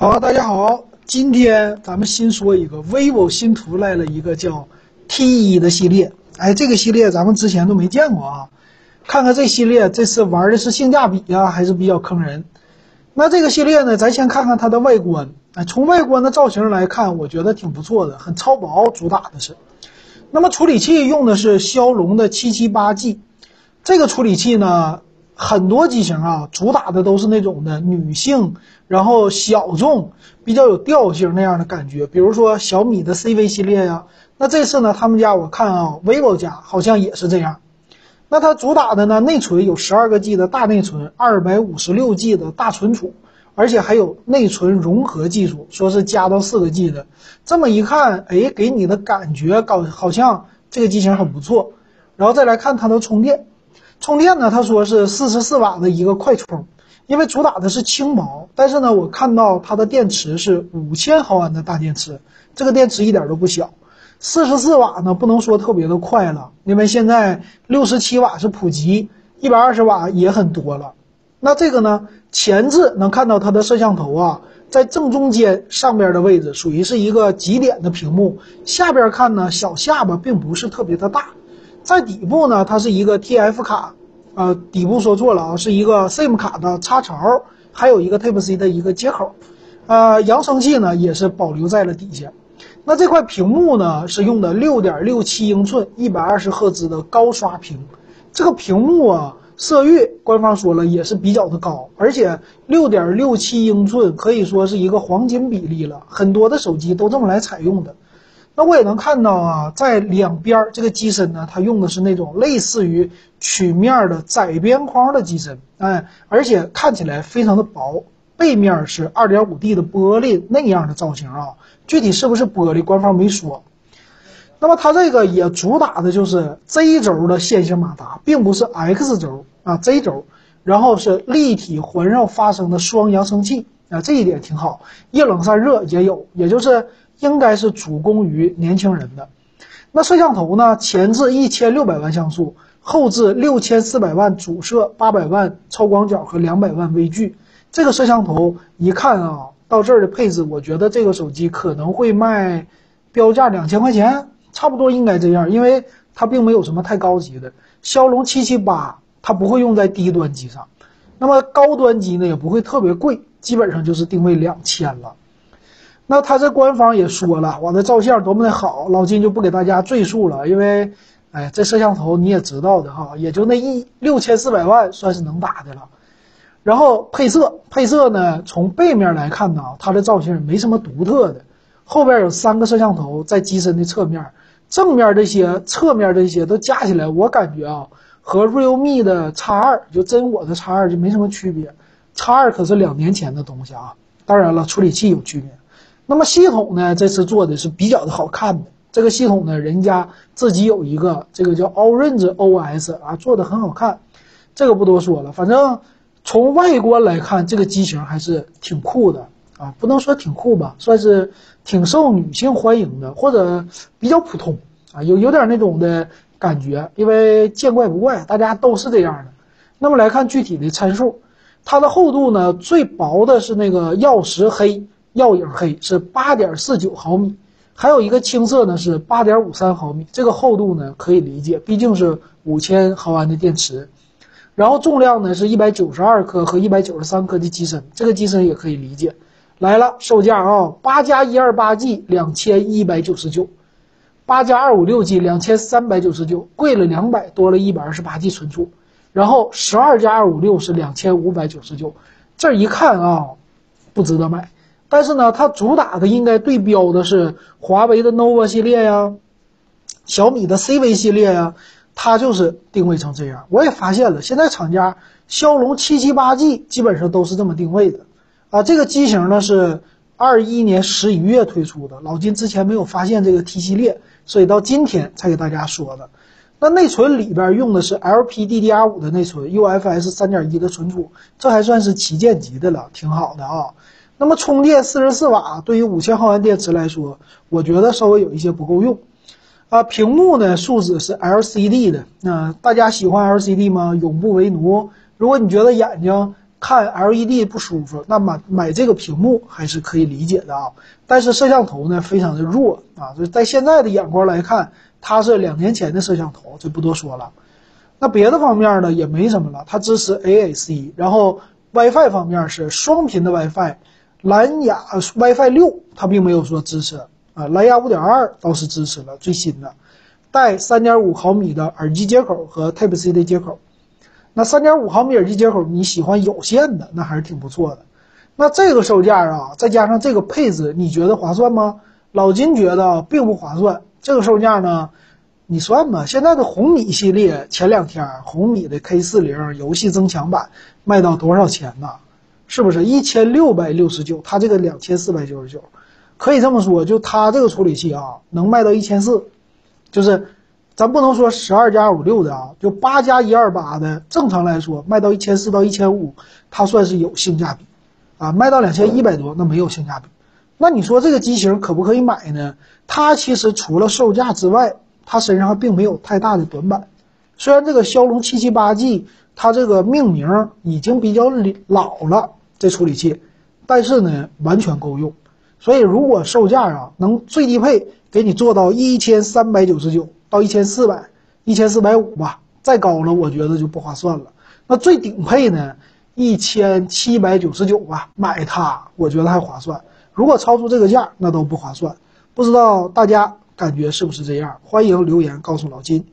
好，大家好，今天咱们新说一个 vivo 新出来了一个叫 T 一的系列，哎，这个系列咱们之前都没见过啊，看看这系列这次玩的是性价比呀，还是比较坑人。那这个系列呢，咱先看看它的外观，哎，从外观的造型来看，我觉得挺不错的，很超薄，主打的是。那么处理器用的是骁龙的七七八 G，这个处理器呢。很多机型啊，主打的都是那种的女性，然后小众，比较有调性那样的感觉。比如说小米的 CV 系列呀，那这次呢，他们家我看啊，vivo 家好像也是这样。那它主打的呢，内存有十二个 G 的大内存，二百五十六 G 的大存储，而且还有内存融合技术，说是加到四个 G 的。这么一看，哎，给你的感觉搞好像这个机型很不错。然后再来看它的充电。充电呢？他说是四十四瓦的一个快充，因为主打的是轻薄。但是呢，我看到它的电池是五千毫安的大电池，这个电池一点都不小。四十四瓦呢，不能说特别的快了，因为现在六十七瓦是普及，一百二十瓦也很多了。那这个呢，前置能看到它的摄像头啊，在正中间上边的位置，属于是一个极点的屏幕。下边看呢，小下巴并不是特别的大。在底部呢，它是一个 TF 卡，呃，底部说错了啊，是一个 SIM 卡的插槽，还有一个 Type C 的一个接口，呃，扬声器呢也是保留在了底下。那这块屏幕呢是用的六点六七英寸、一百二十赫兹的高刷屏，这个屏幕啊色域官方说了也是比较的高，而且六点六七英寸可以说是一个黄金比例了，很多的手机都这么来采用的。那我也能看到啊，在两边这个机身呢，它用的是那种类似于曲面的窄边框的机身，哎，而且看起来非常的薄。背面是二点五 D 的玻璃那样的造型啊，具体是不是玻璃，官方没说。那么它这个也主打的就是 Z 轴的线性马达，并不是 X 轴啊，Z 轴，然后是立体环绕发声的双扬声器啊，这一点挺好，液冷散热也有，也就是。应该是主攻于年轻人的。那摄像头呢？前置一千六百万像素，后置六千四百万主摄，八百万超广角和两百万微距。这个摄像头一看啊，到这儿的配置，我觉得这个手机可能会卖标价两千块钱，差不多应该这样，因为它并没有什么太高级的。骁龙七七八它不会用在低端机上，那么高端机呢也不会特别贵，基本上就是定位两千了。那他这官方也说了，我的照相多么的好，老金就不给大家赘述了，因为，哎，这摄像头你也知道的哈，也就那一六千四百万算是能打的了。然后配色，配色呢，从背面来看呢，它的造型没什么独特的。后边有三个摄像头在机身的侧面，正面这些、侧面这些都加起来，我感觉啊，和 realme 的 X 二就真我的 X 二就没什么区别。X 二可是两年前的东西啊，当然了，处理器有区别。那么系统呢？这次做的是比较的好看的。这个系统呢，人家自己有一个这个叫 Orange OS 啊，做的很好看。这个不多说了，反正从外观来看，这个机型还是挺酷的啊，不能说挺酷吧，算是挺受女性欢迎的，或者比较普通啊，有有点那种的感觉，因为见怪不怪，大家都是这样的。那么来看具体的参数，它的厚度呢，最薄的是那个曜石黑。耀影黑是八点四九毫米，还有一个青色呢是八点五三毫米，这个厚度呢可以理解，毕竟是五千毫安的电池。然后重量呢是一百九十二克和一百九十三克的机身，这个机身也可以理解。来了，售价啊，八加一二八 G 两千一百九十九，八加二五六 G 两千三百九十九，贵了两百，多了一百二十八 G 存储。然后十二加二五六是两千五百九十九，这一看啊，不值得买。但是呢，它主打的应该对标的是华为的 nova 系列呀，小米的 CV 系列呀，它就是定位成这样。我也发现了，现在厂家骁龙七七八 G 基本上都是这么定位的，啊，这个机型呢是二一年十一月推出的，老金之前没有发现这个 T 系列，所以到今天才给大家说的。那内存里边用的是 LPDDR5 的内存，UFS 三点一的存储，这还算是旗舰级的了，挺好的啊。那么充电四十四瓦，对于五千毫安电池来说，我觉得稍微有一些不够用，啊，屏幕呢素质是 LCD 的，那大家喜欢 LCD 吗？永不为奴。如果你觉得眼睛看 LED 不舒服，那么买这个屏幕还是可以理解的啊。但是摄像头呢非常的弱啊，就在现在的眼光来看，它是两年前的摄像头，就不多说了。那别的方面呢也没什么了，它支持 AAC，然后 WiFi 方面是双频的 WiFi，蓝牙 WiFi 六它并没有说支持啊，蓝牙五点二倒是支持了最新的，带三点五毫米的耳机接口和 Type C 的接口。那三点五毫米耳机接口，你喜欢有线的，那还是挺不错的。那这个售价啊，再加上这个配置，你觉得划算吗？老金觉得并不划算。这个售价呢，你算吧。现在的红米系列，前两天红米的 K 四零游戏增强版卖到多少钱呢？是不是一千六百六十九？它这个两千四百九十九，可以这么说，就它这个处理器啊，能卖到一千四，就是。咱不能说十二加五六的啊，就八加一二八的，正常来说卖到一千四到一千五，它算是有性价比，啊，卖到两千一百多那没有性价比。那你说这个机型可不可以买呢？它其实除了售价之外，它身上并没有太大的短板。虽然这个骁龙七七八 G 它这个命名已经比较老了，这处理器，但是呢完全够用。所以如果售价啊能最低配给你做到一千三百九十九。到一千四百，一千四百五吧，再高了我觉得就不划算了。那最顶配呢，一千七百九十九吧，买它我觉得还划算。如果超出这个价，那都不划算。不知道大家感觉是不是这样？欢迎留言告诉老金。